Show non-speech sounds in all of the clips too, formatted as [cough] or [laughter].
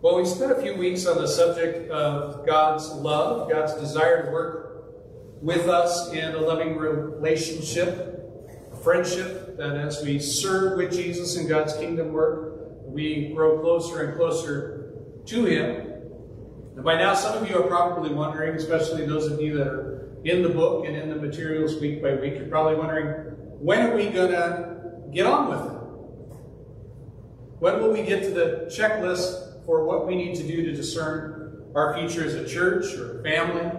Well, we spent a few weeks on the subject of God's love, God's desire to work with us in a loving relationship, a friendship, that as we serve with Jesus in God's kingdom work, we grow closer and closer to Him. And by now, some of you are probably wondering, especially those of you that are in the book and in the materials week by week, you're probably wondering, when are we going to get on with it? When will we get to the checklist for what we need to do to discern our future as a church or a family,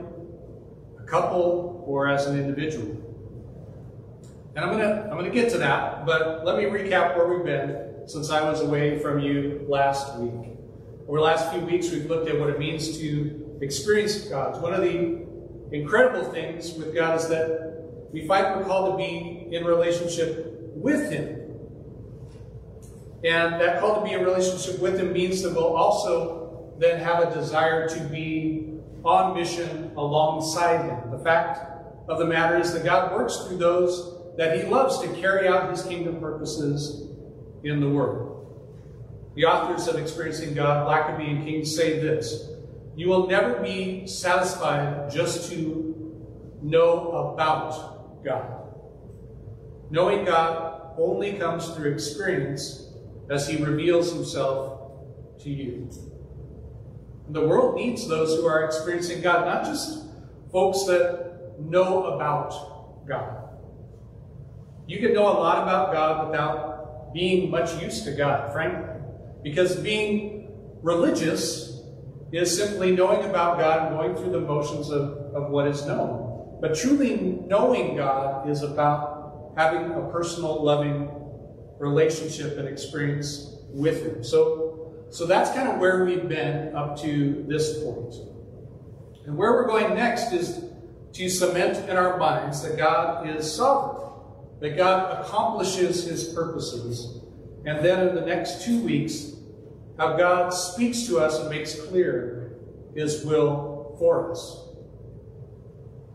a couple, or as an individual. And I'm gonna I'm gonna get to that, but let me recap where we've been since I was away from you last week. Over the last few weeks, we've looked at what it means to experience God. One of the incredible things with God is that we find we're called to be in relationship with Him. And that call to be in relationship with Him means that we'll also then have a desire to be on mission alongside Him. The fact of the matter is that God works through those that He loves to carry out His kingdom purposes in the world. The authors of Experiencing God, Blackaby and King, say this You will never be satisfied just to know about God. Knowing God only comes through experience as he reveals himself to you. The world needs those who are experiencing God, not just folks that know about God. You can know a lot about God without being much used to God, frankly, because being religious is simply knowing about God and going through the motions of, of what is known. But truly knowing God is about having a personal, loving relationship and experience with Him. So, so that's kind of where we've been up to this point. And where we're going next is to cement in our minds that God is sovereign, that God accomplishes His purposes. And then in the next two weeks, how God speaks to us and makes clear His will for us.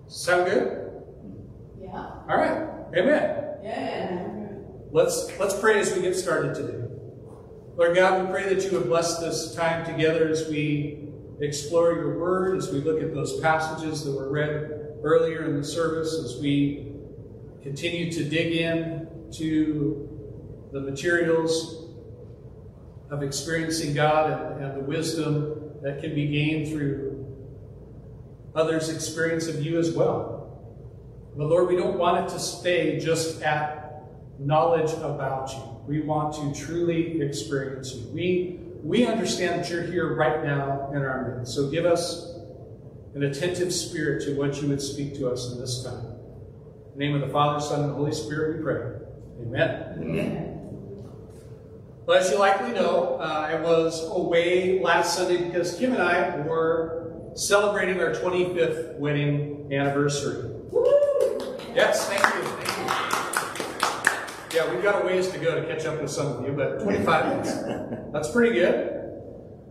Sound good? Yeah. All right. Amen. Yeah. Let's, let's pray as we get started today. Lord God, we pray that you would bless this time together as we explore your word, as we look at those passages that were read earlier in the service, as we continue to dig in to the materials of experiencing God and, and the wisdom that can be gained through others' experience of you as well. But Lord, we don't want it to stay just at knowledge about you. We want to truly experience you. We, we understand that you're here right now in our midst. So give us an attentive spirit to what you would speak to us in this time. In the name of the Father, Son, and Holy Spirit, we pray. Amen. Amen. Well, as you likely know, uh, I was away last Sunday because Kim and I were celebrating our 25th wedding anniversary. Woo! Yes, thank you. Yeah, we've got a ways to go to catch up with some of you, but 25 minutes. That's pretty good.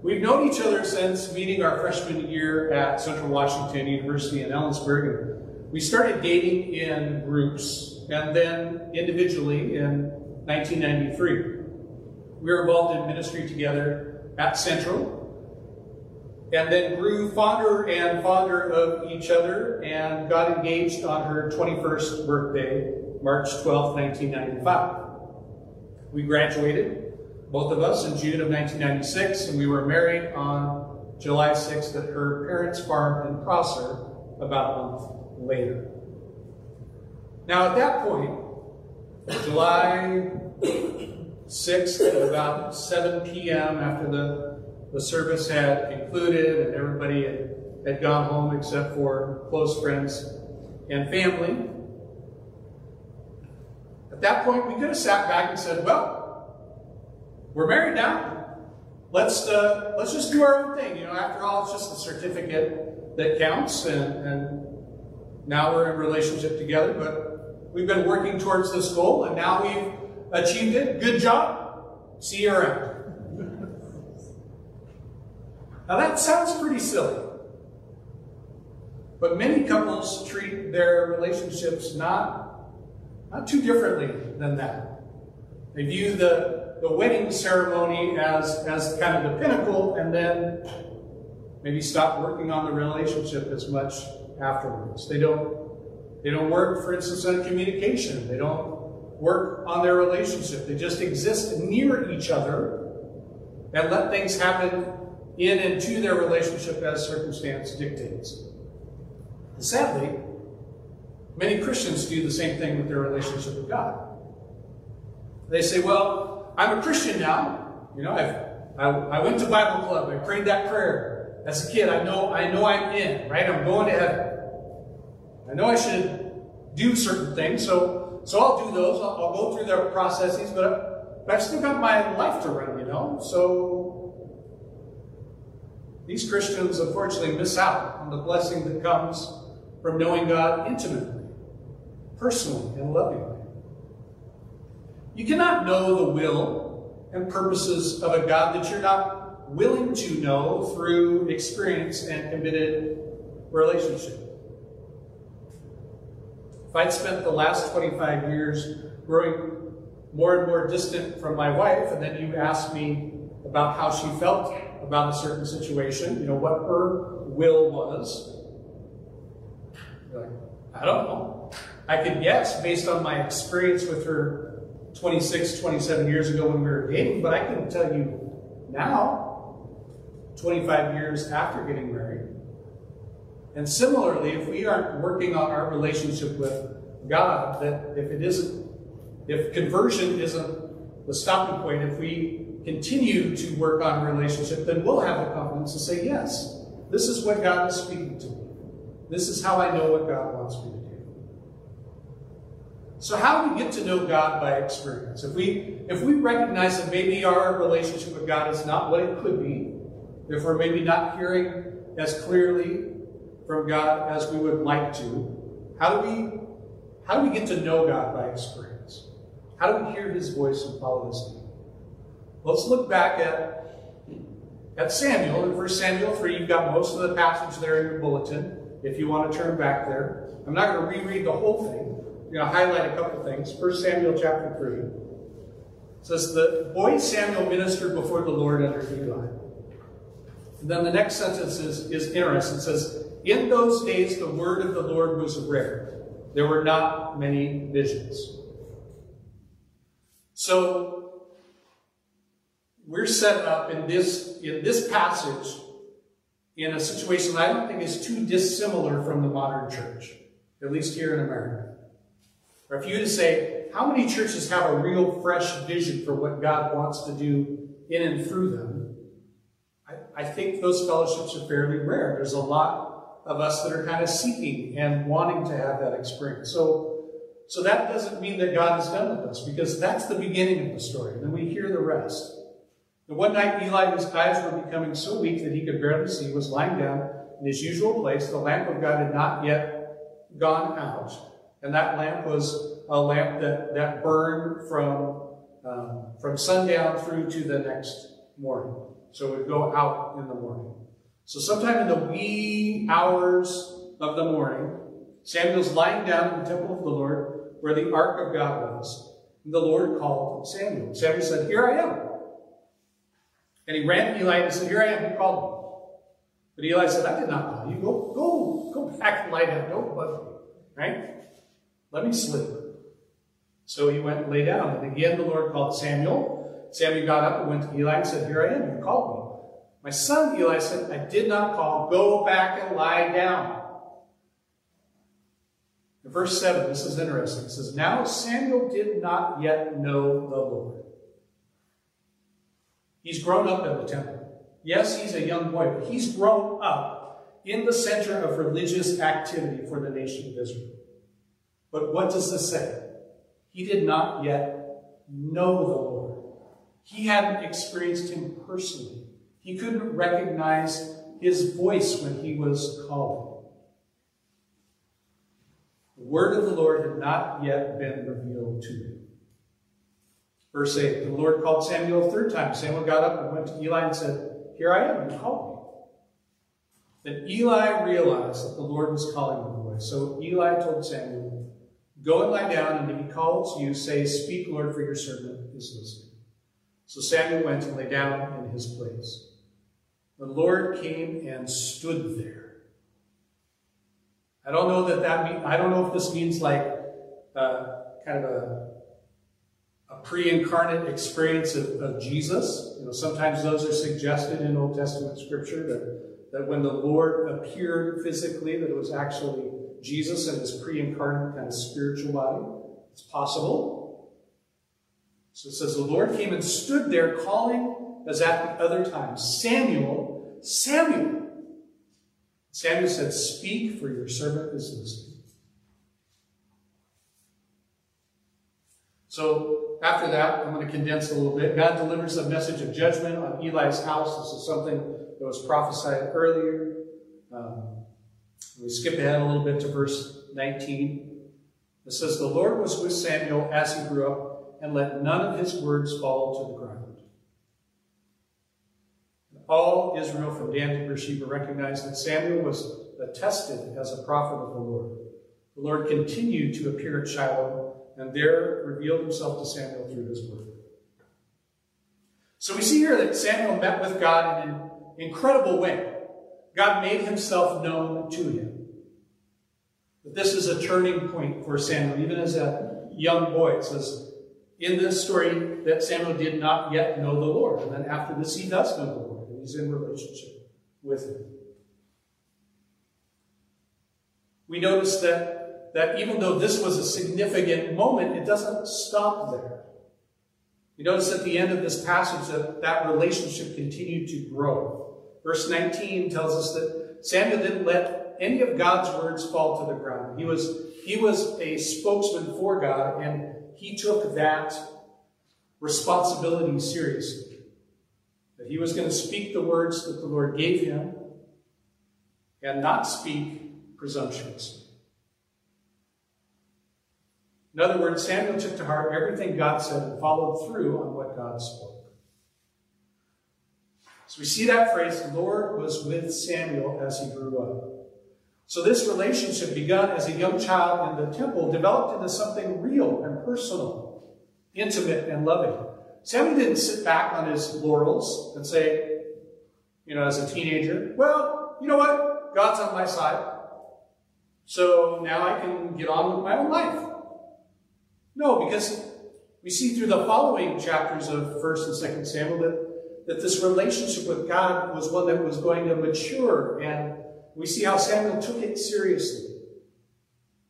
We've known each other since meeting our freshman year at Central Washington University in Ellensburg. We started dating in groups and then individually in 1993. We were involved in ministry together at Central and then grew fonder and fonder of each other and got engaged on her 21st birthday March 12, 1995. We graduated, both of us, in June of 1996, and we were married on July 6th at her parents' farm in Prosser about a month later. Now, at that point, July 6th at about 7 p.m., after the, the service had concluded and everybody had, had gone home except for close friends and family, that point, we could have sat back and said, well, we're married now. Let's, uh, let's just do our own thing. You know, after all, it's just a certificate that counts, and, and now we're in relationship together, but we've been working towards this goal, and now we've achieved it. Good job. See you around. [laughs] now that sounds pretty silly. But many couples treat their relationships not not too differently than that. They view the, the wedding ceremony as, as kind of the pinnacle and then maybe stop working on the relationship as much afterwards. They don't they don't work, for instance, on communication. They don't work on their relationship. They just exist near each other and let things happen in and to their relationship as circumstance dictates. Sadly, many Christians do the same thing with their relationship with God. They say, Well, I'm a Christian now. You know, I've, I, I went to Bible club, I prayed that prayer. As a kid, I know, I know I'm in, right? I'm going to heaven. I know I should do certain things, so so I'll do those. I'll, I'll go through the processes, but, but I've still got my life to run, you know. So these Christians unfortunately miss out on the blessing that comes from knowing God intimately, personally, and lovingly. You cannot know the will and purposes of a God that you're not willing to know through experience and committed relationship. If I'd spent the last 25 years growing more and more distant from my wife, and then you asked me about how she felt about a certain situation, you know, what her will was, like, I don't know. I could guess based on my experience with her 26, 27 years ago when we were dating, but I can tell you now, 25 years after getting married, and similarly, if we aren't working on our relationship with God, that if it isn't, if conversion isn't the stopping point, if we continue to work on a relationship, then we'll have the confidence to say, yes, this is what God is speaking to me. This is how I know what God wants me to do. So how do we get to know God by experience? If we if we recognize that maybe our relationship with God is not what it could be, if we're maybe not hearing as clearly from God as we would like to? How do we how do we get to know God by experience? How do we hear his voice and follow his lead? Let's look back at, at Samuel. In 1 Samuel 3, you've got most of the passage there in your bulletin, if you want to turn back there. I'm not going to reread the whole thing. Going to highlight a couple things. 1 Samuel chapter 3 says, The boy Samuel ministered before the Lord under Eli. And then the next sentence is, is interesting. It says, in those days, the word of the Lord was rare. There were not many visions. So, we're set up in this, in this passage in a situation that I don't think is too dissimilar from the modern church, at least here in America. Or if you to say, how many churches have a real fresh vision for what God wants to do in and through them? I, I think those fellowships are fairly rare. There's a lot of us that are kind of seeking and wanting to have that experience. So, so that doesn't mean that God is done with us, because that's the beginning of the story. And then we hear the rest. And one night, Eli, whose eyes were becoming so weak that he could barely see, was lying down in his usual place. The lamp of God had not yet gone out. And that lamp was a lamp that, that burned from, um, from sundown through to the next morning. So it would go out in the morning. So sometime in the wee hours of the morning, Samuel's lying down in the temple of the Lord where the ark of God was. And the Lord called Samuel. Samuel said, Here I am. And he ran to Eli and said, Here I am, you called me. But Eli said, I did not call you. Go, go, go back and lie down. Don't bug me. Right? Let me sleep. So he went and lay down. And again the Lord called Samuel. Samuel got up and went to Eli and said, Here I am, you called me. My son Eli said, I did not call. Go back and lie down. In verse 7, this is interesting. It says, Now Samuel did not yet know the Lord. He's grown up in the temple. Yes, he's a young boy, but he's grown up in the center of religious activity for the nation of Israel. But what does this say? He did not yet know the Lord. He hadn't experienced him personally. He couldn't recognize his voice when he was calling. The word of the Lord had not yet been revealed to him. Verse 8 The Lord called Samuel a third time. Samuel got up and went to Eli and said, Here I am, you called me. Then Eli realized that the Lord was calling the boy. So Eli told Samuel, Go and lie down, and if he calls you, say, Speak, Lord, for your servant is listening. So Samuel went and lay down in his place. The Lord came and stood there. I don't know that that mean, I don't know if this means like uh, kind of a, a pre-incarnate experience of, of Jesus. You know, sometimes those are suggested in Old Testament scripture that, that when the Lord appeared physically, that it was actually Jesus and his pre-incarnate kind of spiritual body. It's possible. So it says, The Lord came and stood there calling, as at the other time, Samuel, Samuel. Samuel said, Speak, for your servant is listening. So after that, I'm going to condense a little bit. God delivers a message of judgment on Eli's house. This is something that was prophesied earlier. Um, we skip ahead a little bit to verse 19. It says, The Lord was with Samuel as he grew up and let none of his words fall to the ground. And All Israel from Dan to Beersheba recognized that Samuel was attested as a prophet of the Lord. The Lord continued to appear at Shiloh and there revealed himself to Samuel through his word. So we see here that Samuel met with God in an incredible way. God made himself known to him. But this is a turning point for Samuel, even as a young boy. It says, in this story that Samuel did not yet know the Lord. And then after this, he does know the Lord, and he's in relationship with him. We notice that, that even though this was a significant moment, it doesn't stop there. You notice at the end of this passage that that relationship continued to grow. Verse 19 tells us that Samuel didn't let any of God's words fall to the ground. He was, he was a spokesman for God, and he took that responsibility seriously. That he was going to speak the words that the Lord gave him and not speak presumptuously. In other words, Samuel took to heart everything God said and followed through on what God spoke. So we see that phrase, the Lord was with Samuel as he grew up. So this relationship, begun as a young child in the temple, developed into something real and personal, intimate and loving. Samuel didn't sit back on his laurels and say, you know, as a teenager, well, you know what? God's on my side. So now I can get on with my own life. No, because we see through the following chapters of 1st and 2nd Samuel that, that this relationship with God was one that was going to mature and we see how Samuel took it seriously.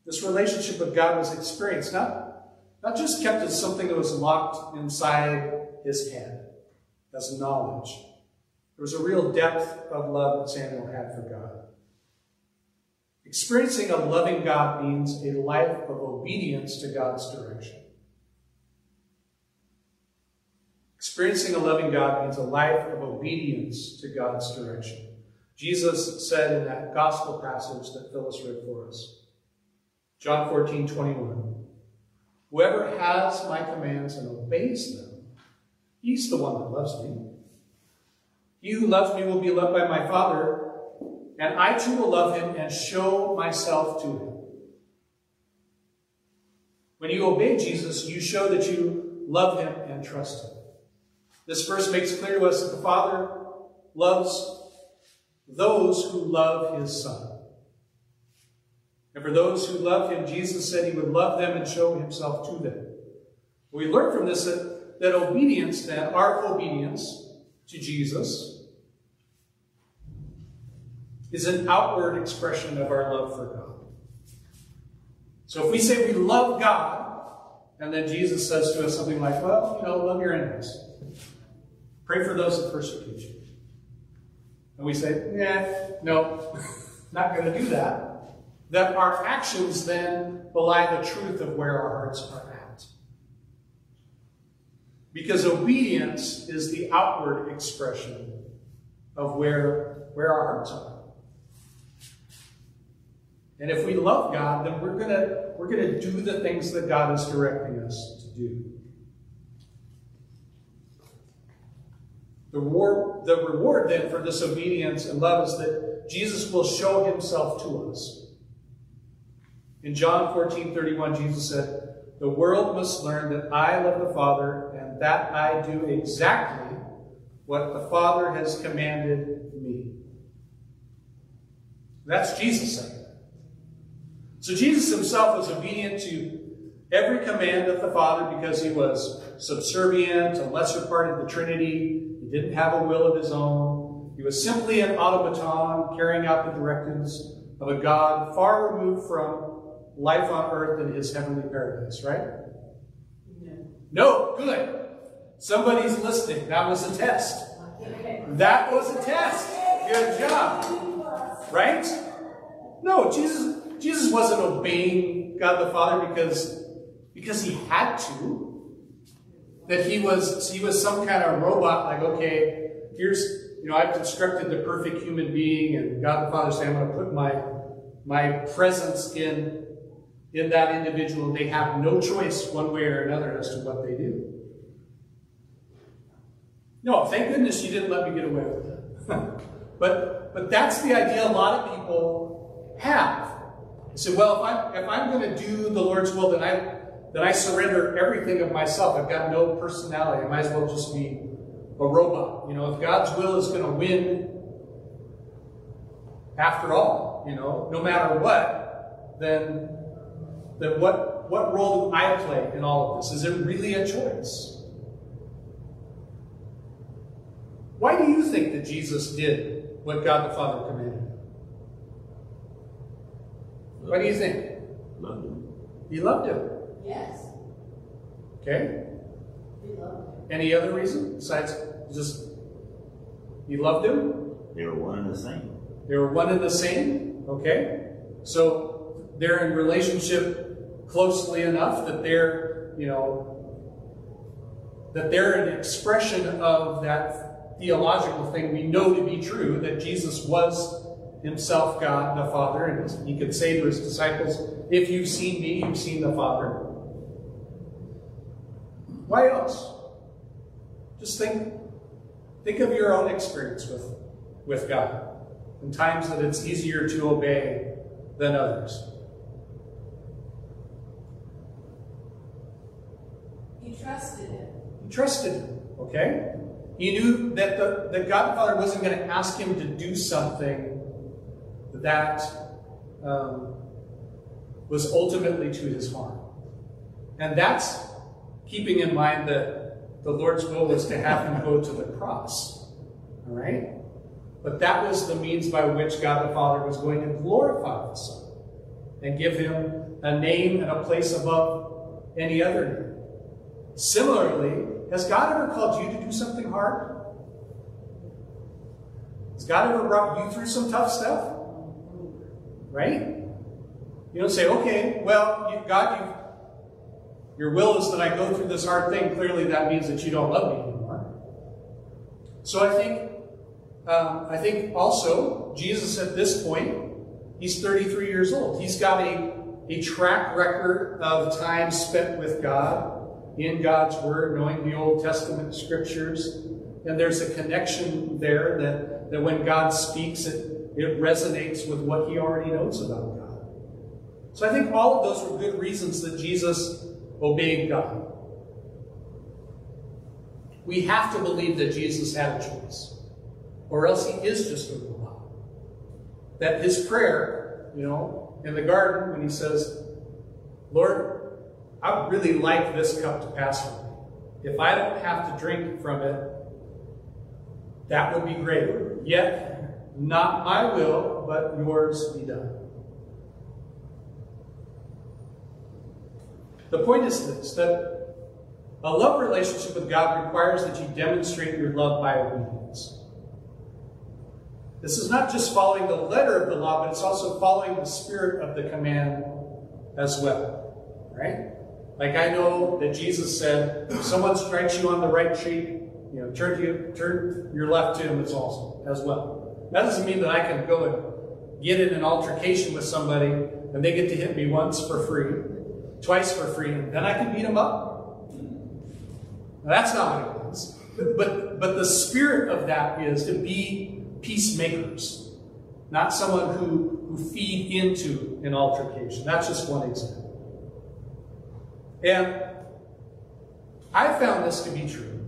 This relationship with God was experienced, not, not just kept as something that was locked inside his head, as knowledge. There was a real depth of love that Samuel had for God. Experiencing a loving God means a life of obedience to God's direction. Experiencing a loving God means a life of obedience to God's direction. Jesus said in that gospel passage that Phyllis read for us, John 14, 21, Whoever has my commands and obeys them, he's the one that loves me. He who loves me will be loved by my Father, and I too will love him and show myself to him. When you obey Jesus, you show that you love him and trust him. This verse makes clear to us that the Father loves those who love his Son. And for those who love him, Jesus said he would love them and show himself to them. We learn from this that, that obedience, that our obedience to Jesus, is an outward expression of our love for God. So if we say we love God, and then Jesus says to us something like, well, you know, love your enemies. Pray for those that persecute you. And we say, yeah, no, [laughs] not going to do that. That our actions then belie the truth of where our hearts are at. Because obedience is the outward expression of where, where our hearts are. And if we love God, then we're gonna we're gonna do the things that God is directing us to do. The reward, the reward then for this obedience and love is that Jesus will show himself to us. In John 14, 31, Jesus said, The world must learn that I love the Father and that I do exactly what the Father has commanded me. That's Jesus saying that. So Jesus himself was obedient to every command of the Father because he was subservient, a lesser part of the Trinity. He didn't have a will of his own. He was simply an automaton carrying out the directives of a God far removed from life on earth in his heavenly paradise, right? No, good. Somebody's listening. That was a test. That was a test. Good job. Right? No, Jesus Jesus wasn't obeying God the Father because because he had to. That he was he was some kind of robot like okay, here's you know I've constructed the perfect human being and God the Father saying I'm going to put my my presence in in that individual. They have no choice one way or another as to what they do. No, thank goodness you didn't let me get away with it. [laughs] but but that's the idea a lot of people have. They well, if I'm if I'm going to do the Lord's will, then I then I surrender everything of myself. I've got no personality. I might as well just be a robot. You know, if God's will is going to win after all, you know, no matter what, then then what what role do I play in all of this? Is it really a choice? Why do you think that Jesus did what God the Father commanded? What do you think? Loved him. He loved him. Yes, Okay? we love him. Any other reason besides just you loved him? They were one and the same. They were one and the same. Okay? So they're in relationship closely enough that they're, you know, that they're an expression of that theological thing we know to be true that Jesus was himself God the Father, and he could say to his disciples, If you've seen me, you've seen the Father. Why else? Just think think of your own experience with, with God and times that it's easier to obey than others. He trusted him. He trusted him, okay? He knew that the the Godfather wasn't going to ask him to do something that um, was ultimately to his harm. And that's keeping in mind that the Lord's will was to have him go to the cross. All right? But that was the means by which God the Father was going to glorify the Son and give him a name and a place above any other name. Similarly, has God ever called you to do something hard? Has God ever brought you through some tough stuff? Right? You don't say, okay, well, you, God, you, your will is that I go through this hard thing. Clearly, that means that you don't love me anymore. So I think, um, I think also Jesus at this point, he's 33 years old. He's got a, a track record of time spent with God in God's Word, knowing the Old Testament scriptures. And there's a connection there that, that when God speaks, it, it resonates with what he already knows about God. So I think all of those were good reasons that Jesus obeyed God. We have to believe that Jesus had a choice, or else he is just a robot. That his prayer, you know, in the garden when he says, Lord, I would really like this cup to pass from me. If I don't have to drink from it, that would be great. Yet, not my will, but yours be done. The point is this that a love relationship with God requires that you demonstrate your love by obedience. This is not just following the letter of the law, but it's also following the spirit of the command as well. Right? Like I know that Jesus said, if someone strikes you on the right cheek, you know, turn to you, turn your left to him as also as well. That doesn't mean that I can go and get in an altercation with somebody and they get to hit me once for free, twice for freedom, then I can beat him up. Now, that's not what it means. But, but the spirit of that is to be peacemakers, not someone who, who feed into an altercation. That's just one example. And I found this to be true.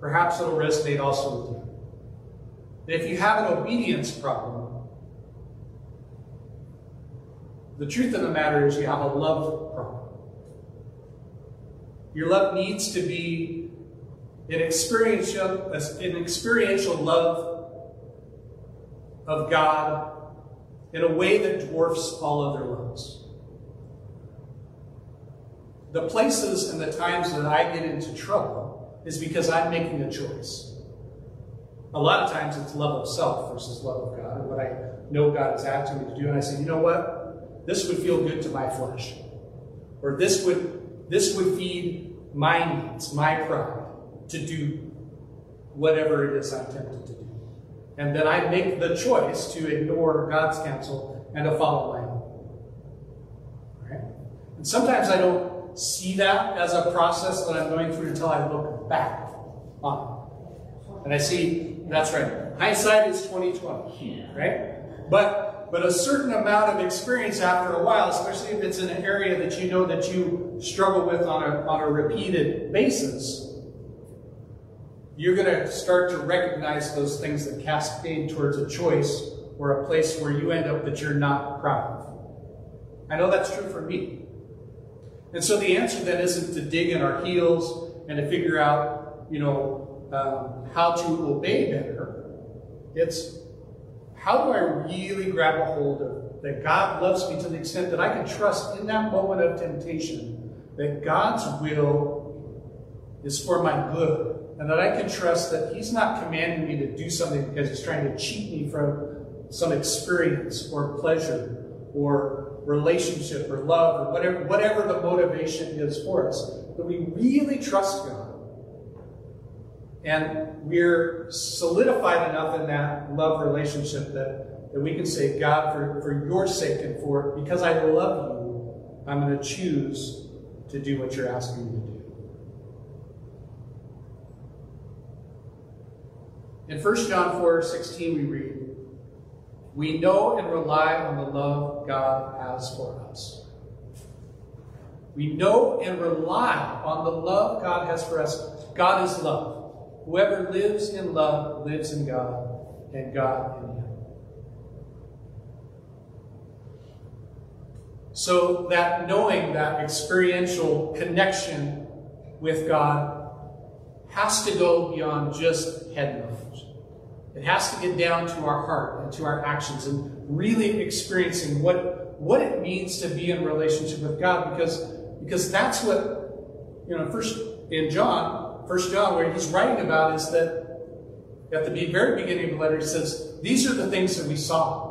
Perhaps it'll resonate also with you. That if you have an obedience problem, the truth of the matter is you have a love problem. Your love needs to be an experiential, an experiential love of God in a way that dwarfs all other loves. The places and the times that I get into trouble is because I'm making a choice. A lot of times it's love of self versus love of God, and what I know God is asking me to do. And I say, you know what? This would feel good to my flesh. Or this would this would feed my needs, my pride, to do whatever it is I'm tempted to do. And then I make the choice to ignore God's counsel and to follow my own. Right? And sometimes I don't see that as a process that I'm going through until I look back on it. And I see that's right. Hindsight is 2020, right? But but a certain amount of experience after a while, especially if it's in an area that you know that you struggle with on a, on a repeated basis, you're going to start to recognize those things that cascade towards a choice or a place where you end up that you're not proud of. I know that's true for me. And so the answer then isn't to dig in our heels and to figure out, you know, um, how to obey better. It's how do I really grab a hold of that God loves me to the extent that I can trust in that moment of temptation that God's will is for my good and that I can trust that He's not commanding me to do something because He's trying to cheat me from some experience or pleasure or relationship or love or whatever, whatever the motivation is for us. That we really trust God and we're solidified enough in that love relationship that, that we can say, God, for, for your sake and for because I love you, I'm going to choose to do what you're asking me to do. In 1 John 4 16, we read, We know and rely on the love God has for us. We know and rely on the love God has for us. God is love. Whoever lives in love lives in God, and God in him. So that knowing that experiential connection with God has to go beyond just head knowledge. It has to get down to our heart and to our actions and really experiencing what, what it means to be in relationship with God because, because that's what, you know, first in John, First John, where he's writing about is that at the very beginning of the letter, he says, These are the things that we saw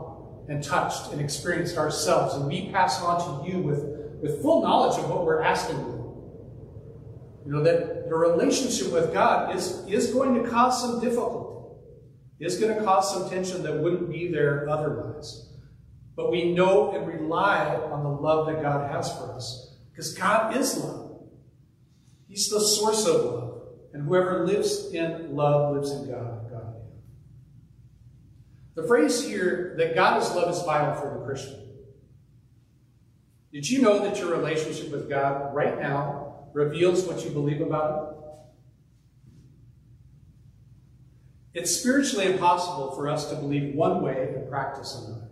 and touched and experienced ourselves, and we pass on to you with, with full knowledge of what we're asking you. You know, that the relationship with God is, is going to cause some difficulty, is going to cause some tension that wouldn't be there otherwise. But we know and rely on the love that God has for us, because God is love. He's the source of love. And whoever lives in love lives in God, God in him. The phrase here that God is love is vital for the Christian. Did you know that your relationship with God right now reveals what you believe about Him? It's spiritually impossible for us to believe one way and practice another.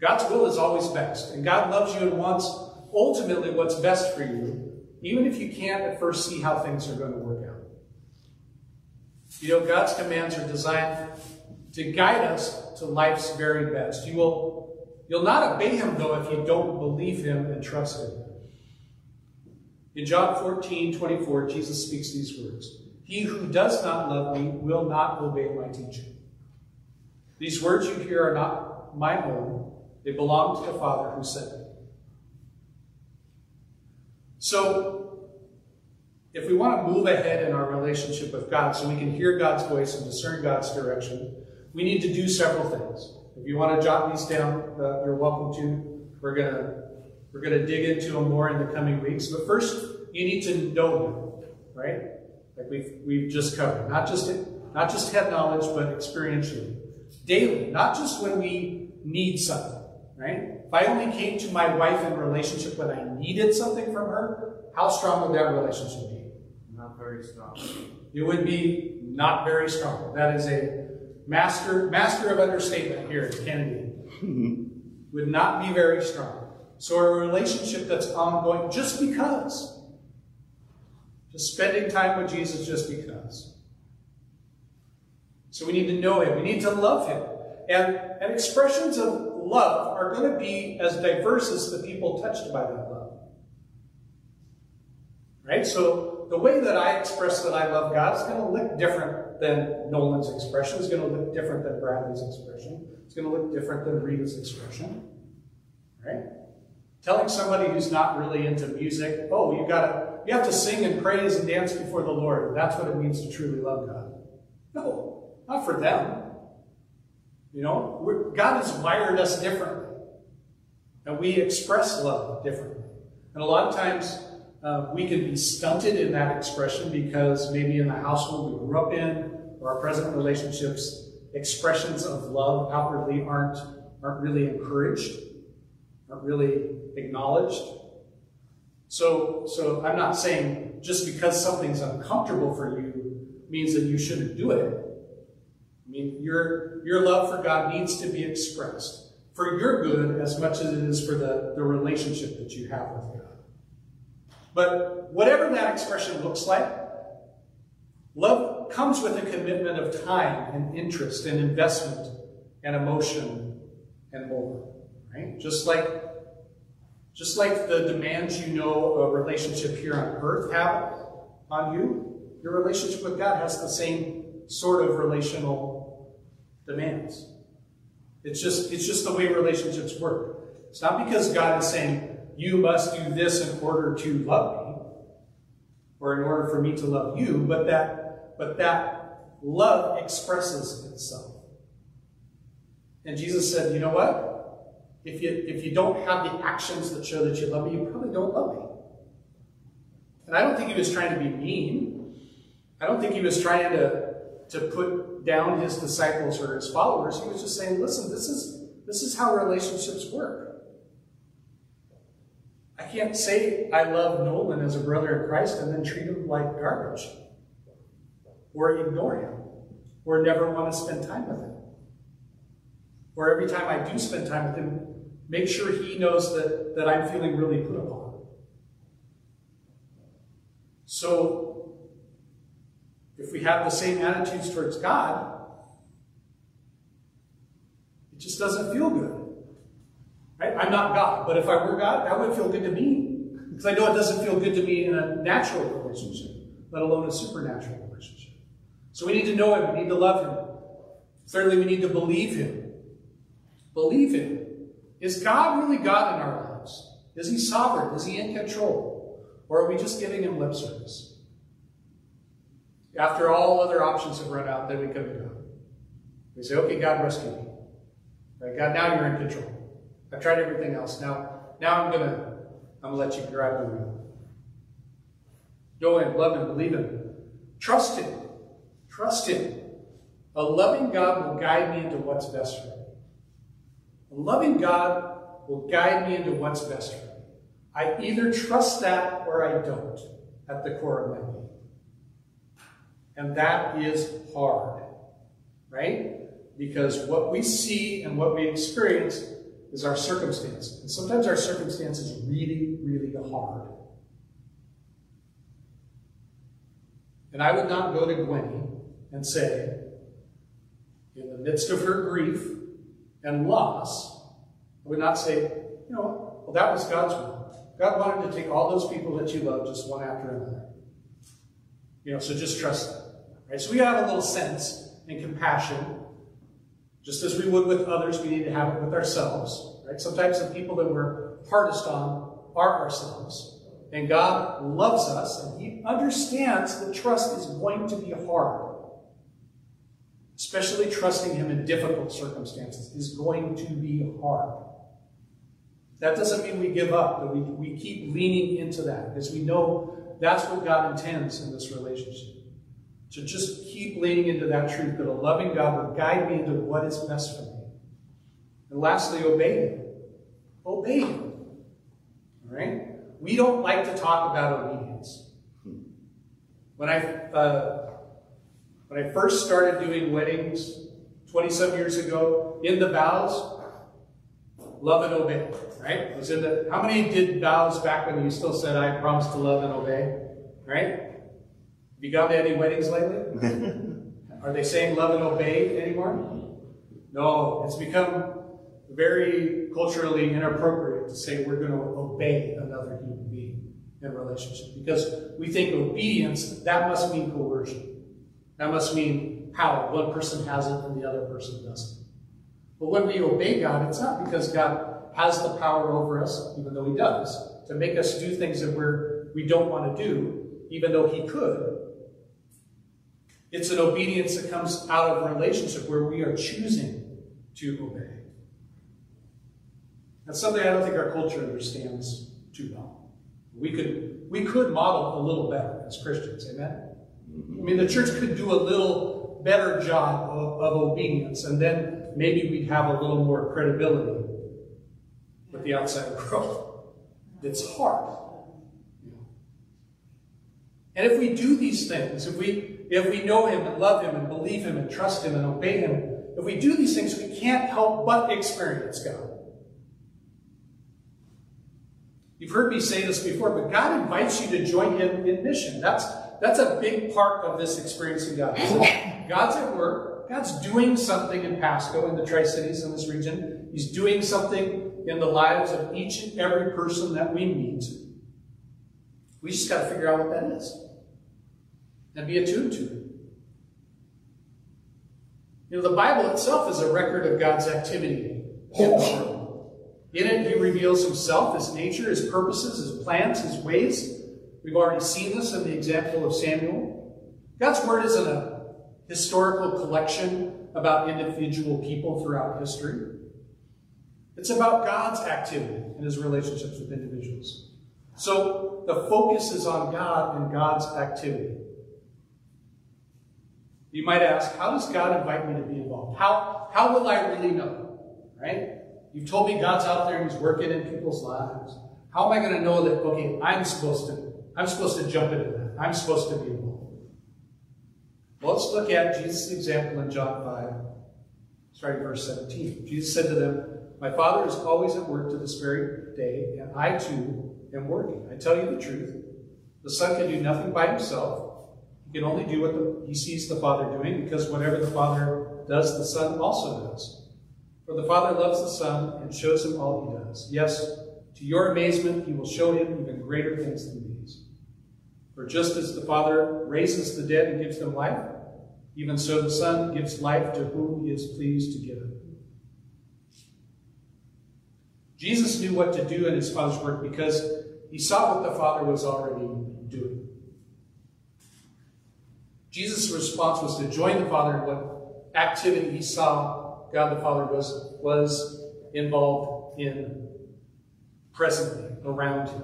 God's will is always best, and God loves you and wants ultimately what's best for you even if you can't at first see how things are going to work out. You know, God's commands are designed to guide us to life's very best. You will, you'll not obey him, though, if you don't believe him and trust him. In John 14, 24, Jesus speaks these words He who does not love me will not obey my teaching. These words you hear are not my own, they belong to the Father who sent me. So, if we want to move ahead in our relationship with God so we can hear God's voice and discern God's direction, we need to do several things. If you want to jot these down, uh, you're welcome to. We're going to we're going to dig into them more in the coming weeks. But first, you need to know Him, right? Like we've we've just covered, not just not just head knowledge, but experientially, daily. Not just when we need something, right? If I only came to my wife in relationship when I needed something from her, how strong would that relationship be? Not very strong. It would be not very strong. That is a master master of understatement here at Kennedy. [laughs] would not be very strong. So a relationship that's ongoing just because. Just spending time with Jesus just because. So we need to know him. We need to love him. And, and expressions of love are going to be as diverse as the people touched by that love. Right? So the way that I express that I love God is going to look different than Nolan's expression. It's going to look different than Bradley's expression. It's going to look different than Rita's expression. Right? Telling somebody who's not really into music, oh, you gotta you have to sing and praise and dance before the Lord. That's what it means to truly love God. No, not for them. You know, God has wired us differently, and we express love differently. And a lot of times, uh, we can be stunted in that expression because maybe in the household we grew up in, or our present relationships, expressions of love outwardly aren't aren't really encouraged, aren't really acknowledged. So, so I'm not saying just because something's uncomfortable for you means that you shouldn't do it. I mean, your, your love for God needs to be expressed for your good as much as it is for the, the relationship that you have with God. But whatever that expression looks like, love comes with a commitment of time and interest and investment and emotion and more. Right? Just like just like the demands you know a relationship here on earth have on you, your relationship with God has the same sort of relational demands. It's just, it's just the way relationships work. It's not because God is saying, you must do this in order to love me, or in order for me to love you, but that, but that love expresses itself. And Jesus said, you know what? If you, if you don't have the actions that show that you love me, you probably don't love me. And I don't think he was trying to be mean. I don't think he was trying to, to put down his disciples or his followers. He was just saying, listen, this is, this is how relationships work. I can't say I love Nolan as a brother in Christ and then treat him like garbage. Or ignore him. Or never want to spend time with him. Or every time I do spend time with him, make sure he knows that, that I'm feeling really put upon. So, if we have the same attitudes towards God, it just doesn't feel good. Right? I'm not God, but if I were God, that would feel good to me. Because I know it doesn't feel good to me in a natural relationship, let alone a supernatural relationship. So we need to know Him, we need to love Him. Thirdly, we need to believe Him. Believe Him. Is God really God in our lives? Is He sovereign? Is He in control? Or are we just giving Him lip service? After all other options have run out, then we come to God. We say, okay, God, rescue me. Right, God, now you're in control. I've tried everything else. Now, now I'm gonna, I'm gonna let you grab the wheel. Go in, love Him, believe Him, trust Him, trust Him. A loving God will guide me into what's best for me. A loving God will guide me into what's best for me. I either trust that or I don't at the core of my being. And that is hard, right? Because what we see and what we experience is our circumstance. And sometimes our circumstance is really, really hard. And I would not go to Gwenny and say, in the midst of her grief and loss, I would not say, you know, well, that was God's will. God wanted to take all those people that you love just one after another. You know, so just trust that. Right? So we have a little sense and compassion. Just as we would with others, we need to have it with ourselves. Right? Sometimes the people that we're hardest on are ourselves. And God loves us, and He understands that trust is going to be hard. Especially trusting Him in difficult circumstances is going to be hard. That doesn't mean we give up, but we, we keep leaning into that because we know that's what God intends in this relationship. To just keep leaning into that truth that a loving God will guide me into what is best for me. And lastly, obey Him. obey him. All right? We don't like to talk about obedience. When I uh, when I first started doing weddings 27 years ago, in the vows, love and obey. Right? Was in the how many did vows back when you still said I promise to love and obey? Right? Have you gone to any weddings lately? [laughs] Are they saying love and obey anymore? No, it's become very culturally inappropriate to say we're going to obey another human being in a relationship because we think obedience, that must mean coercion. That must mean power. One person has it and the other person doesn't. But when we obey God, it's not because God has the power over us, even though He does, to make us do things that we're, we don't want to do, even though He could. It's an obedience that comes out of a relationship where we are choosing to obey. That's something I don't think our culture understands too well. We could, we could model a little better as Christians, amen? I mean, the church could do a little better job of, of obedience, and then maybe we'd have a little more credibility with the outside world. It's hard. And if we do these things, if we if we know him and love him and believe him and trust him and obey him, if we do these things, we can't help but experience God. You've heard me say this before, but God invites you to join him in mission. That's that's a big part of this experiencing God. God's at work. God's doing something in Pasco, in the Tri Cities, in this region. He's doing something in the lives of each and every person that we meet. We just got to figure out what that is and be attuned to it. You know, the Bible itself is a record of God's activity in it, He reveals Himself, His nature, His purposes, His plans, His ways. We've already seen this in the example of Samuel. God's Word isn't a historical collection about individual people throughout history. It's about God's activity and His relationships with individuals. So the focus is on God and God's activity. You might ask, how does God invite me to be involved? How, how will I really know? Right? You've told me God's out there and He's working in people's lives. How am I going to know that, okay, I'm supposed to, I'm supposed to jump into that. I'm supposed to be involved. Well, let's look at Jesus' example in John 5, starting verse 17. Jesus said to them, My Father is always at work to this very day, and I too am working. I tell you the truth. The Son can do nothing by himself. He can only do what the, he sees the Father doing, because whatever the Father does, the Son also does. For the Father loves the Son and shows him all he does. Yes, to your amazement, he will show him even greater things than these. For just as the Father raises the dead and gives them life, even so the Son gives life to whom he is pleased to give it. Jesus knew what to do in his Father's work because he saw what the Father was already doing. Jesus' response was to join the Father in what activity he saw God the Father was, was involved in presently around him.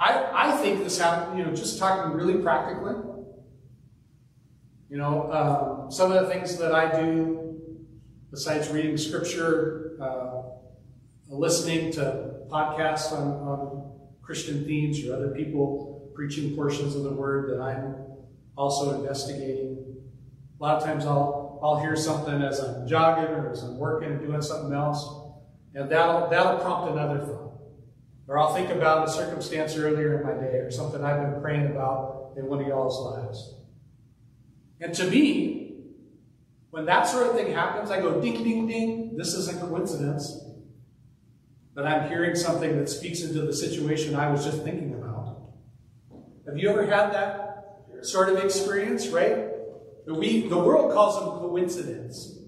I, I think this happened, you know, just talking really practically. You know, um, some of the things that I do, besides reading scripture, uh, listening to podcasts on, on Christian themes or other people preaching portions of the Word that I'm also investigating. A lot of times I'll I'll hear something as I'm jogging or as I'm working or doing something else, and that'll that'll prompt another thought. Or I'll think about a circumstance earlier in my day or something I've been praying about in one of y'all's lives. And to me, when that sort of thing happens, I go ding, ding, ding. This isn't coincidence that I'm hearing something that speaks into the situation I was just thinking about. Have you ever had that sort of experience, right? We, the world calls them coincidence.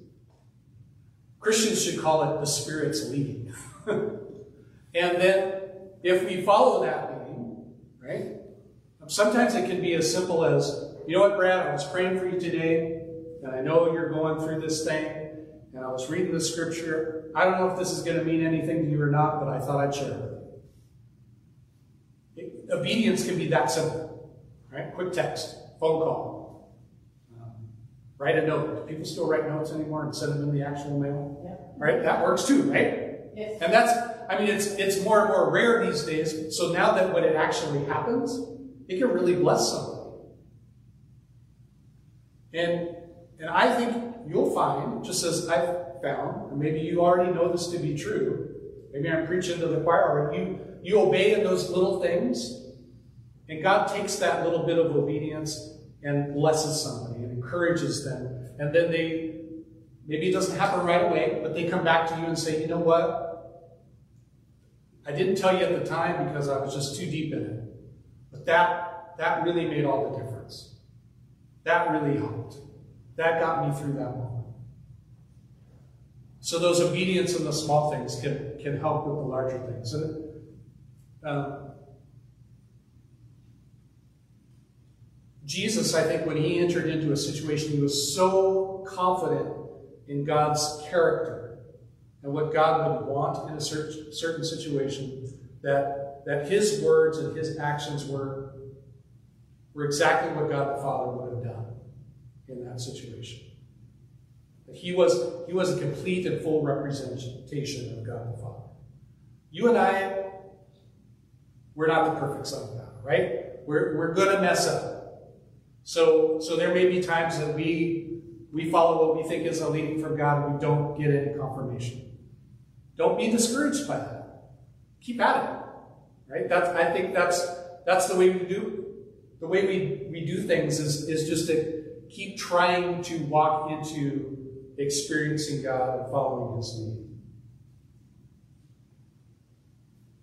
Christians should call it the Spirit's leading. [laughs] and then, if we follow that leading, right? Sometimes it can be as simple as, you know what, Brad, I was praying for you today, and I know you're going through this thing, and I was reading the scripture. I don't know if this is going to mean anything to you or not, but I thought I'd share it. Obedience can be that simple, right? Quick text, phone call. Um, write a note. Do people still write notes anymore and send them in the actual mail? Yeah. Right? That works too, right? If, And that's, I mean, it's, it's more and more rare these days. So now that when it actually happens, it can really bless somebody. And, and I think you'll find, just as I've found, and maybe you already know this to be true, maybe I'm preaching to the choir, but you, you obey in those little things, and God takes that little bit of obedience and blesses somebody and encourages them. And then they, maybe it doesn't happen right away, but they come back to you and say, you know what? I didn't tell you at the time because I was just too deep in it. But that, that really made all the difference. That really helped. That got me through that moment. So those obedience in the small things can, can help with the larger things. And um, Jesus, I think, when he entered into a situation, he was so confident in God's character and what God would want in a certain, situation that, that his words and his actions were, were exactly what God the Father would have done in that situation. That he was, he was a complete and full representation of God the Father. You and I, we're not the perfect son of God, right? We're, we're going to mess up. So, so there may be times that we, we follow what we think is a leading from God and we don't get any confirmation. Don't be discouraged by that. Keep at it. Right? That's I think that's that's the way we do the way we, we do things is, is just to keep trying to walk into experiencing God and following his lead.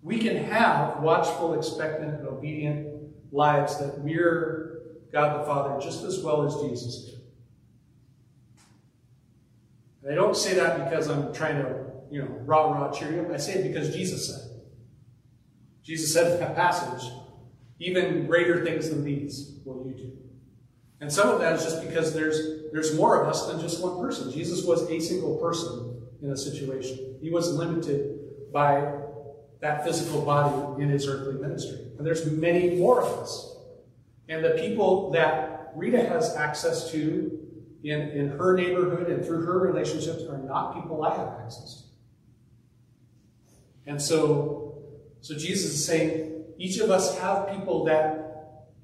We can have watchful, expectant, and obedient lives that mirror God the Father just as well as Jesus did. I don't say that because I'm trying to, you know, rah rah cheer you up. I say it because Jesus said it. Jesus said in that passage, even greater things than these will you do. And some of that is just because there's there's more of us than just one person. Jesus was a single person in a situation. He was limited by that physical body in his earthly ministry. And there's many more of us. And the people that Rita has access to in, in her neighborhood and through her relationships are not people I have access to. And so, so Jesus is saying, each of us have people that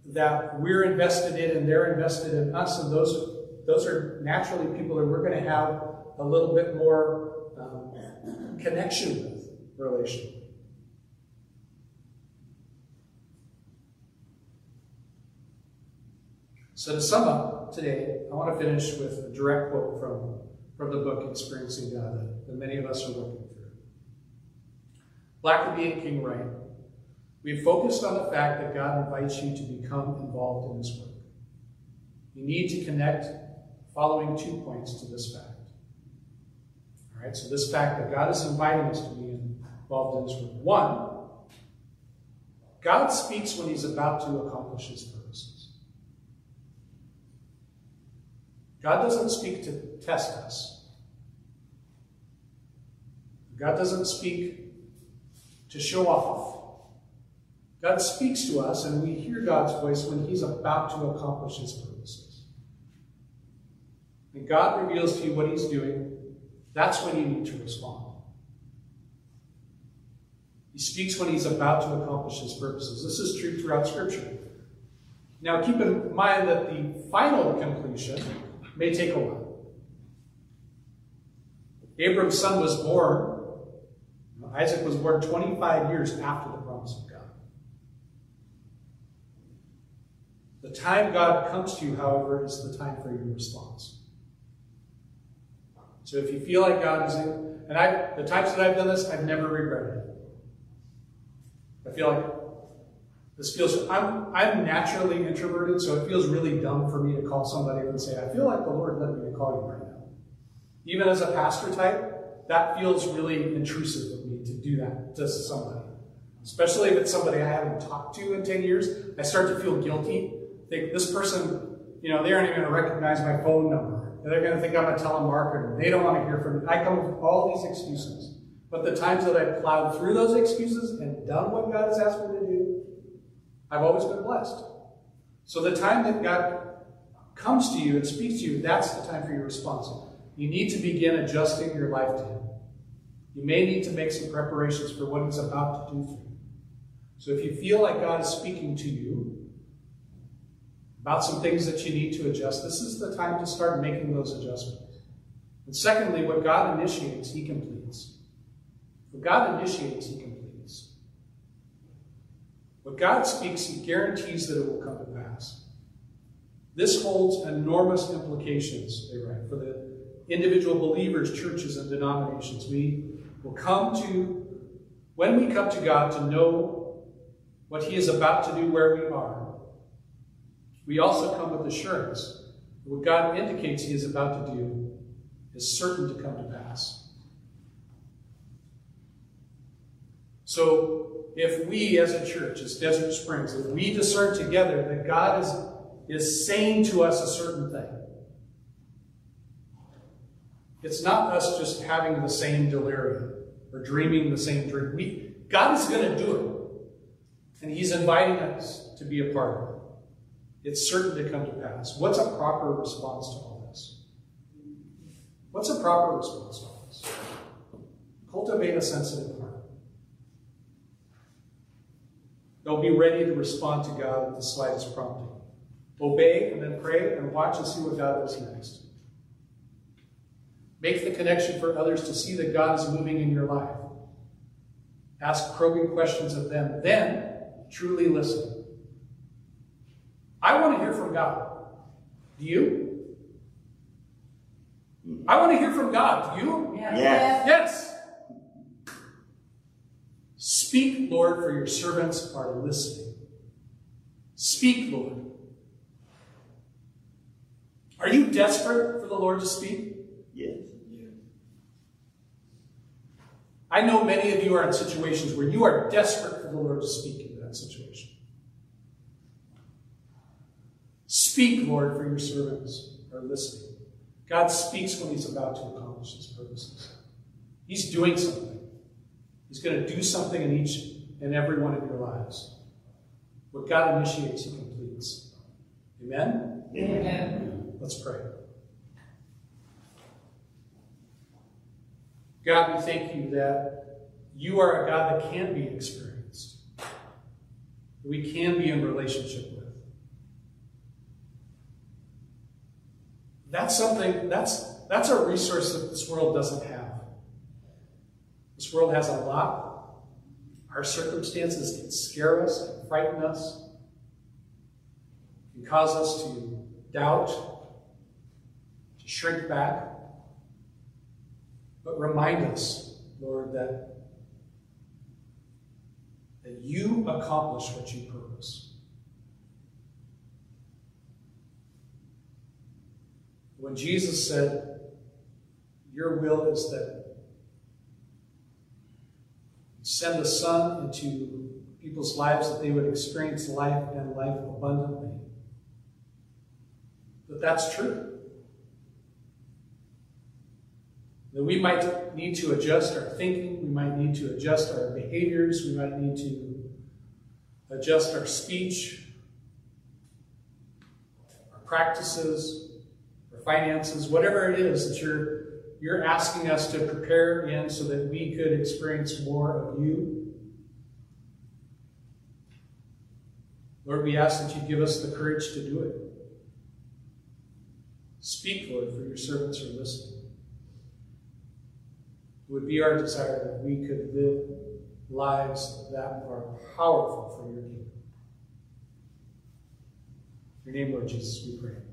that we're invested in and they're invested in us, and those those are naturally people that we're going to have a little bit more um, connection with, relation. So to sum up today, I want to finish with a direct quote from, from the book Experiencing God that, that many of us are working through. Blackaby and King write, We've focused on the fact that God invites you to become involved in His work. You need to connect following two points to this fact. All right, so this fact that God is inviting us to be involved in His work. One, God speaks when He's about to accomplish His purposes. God doesn't speak to test us. God doesn't speak to show off. God speaks to us, and we hear God's voice when He's about to accomplish His purposes. And God reveals to you what He's doing, that's when you need to respond. He speaks when He's about to accomplish His purposes. This is true throughout Scripture. Now, keep in mind that the final completion may take a while. Abram's son was born, Isaac was born 25 years after the promise of God. The time God comes to you, however, is the time for your response. So if you feel like God is in, and I, the times that I've done this, I've never regretted it. I feel like this feels, I'm, I'm naturally introverted, so it feels really dumb for me to call somebody and say, I feel like the Lord led me to call you right now. Even as a pastor type, that feels really intrusive of me to do that to somebody. Especially if it's somebody I haven't talked to in 10 years, I start to feel guilty. Think this person, you know, they aren't even going to recognize my phone number. They're going to think I'm a telemarketer. They don't want to hear from me. I come up with all these excuses. But the times that I've plowed through those excuses and done what God has asked me to do, I've always been blessed. So the time that God comes to you and speaks to you, that's the time for your response. You need to begin adjusting your life to Him. You may need to make some preparations for what He's about to do for you. So if you feel like God is speaking to you about some things that you need to adjust, this is the time to start making those adjustments. And secondly, what God initiates, He completes. What God initiates, He completes. What God speaks, He guarantees that it will come to pass. This holds enormous implications, they write, for the individual believers, churches, and denominations. We will come to, when we come to God to know what He is about to do where we are, we also come with assurance that what God indicates He is about to do is certain to come to pass. So, if we as a church, as Desert Springs, if we discern together that God is is saying to us a certain thing. It's not us just having the same delirium or dreaming the same dream. We, God is going to do it. And He's inviting us to be a part of it. It's certain to come to pass. What's a proper response to all this? What's a proper response to all this? Cultivate a sensitive heart. Don't be ready to respond to God at the slightest prompting. Obey and then pray and watch and see what God does next. Make the connection for others to see that God is moving in your life. Ask probing questions of them. Then truly listen. I want to hear from God. Do you? Hmm. I want to hear from God. Do you? Yes. Yes. Speak, Lord, for your servants are listening. Speak, Lord. Are you desperate for the Lord to speak? Yes. I know many of you are in situations where you are desperate for the Lord to speak in that situation. Speak, Lord, for your servants are listening. God speaks when He's about to accomplish His purposes. He's doing something. He's going to do something in each and every one of your lives. What God initiates, He completes. Amen? Amen. Let's pray. God, we thank you that you are a God that can be experienced, we can be in relationship with. That's something, that's, that's a resource that this world doesn't have. This world has a lot. Our circumstances can scare us, can frighten us, can cause us to doubt, to shrink back. But remind us, Lord, that, that you accomplish what you purpose. When Jesus said, Your will is that send the Son into people's lives that they would experience life and life abundantly, that that's true. That we might need to adjust our thinking, we might need to adjust our behaviors, we might need to adjust our speech, our practices, our finances, whatever it is that you're you're asking us to prepare in so that we could experience more of you. Lord, we ask that you give us the courage to do it. Speak, Lord, for your servants are listening. It would be our desire that we could live lives that are powerful for your kingdom. In your name, Lord Jesus, we pray.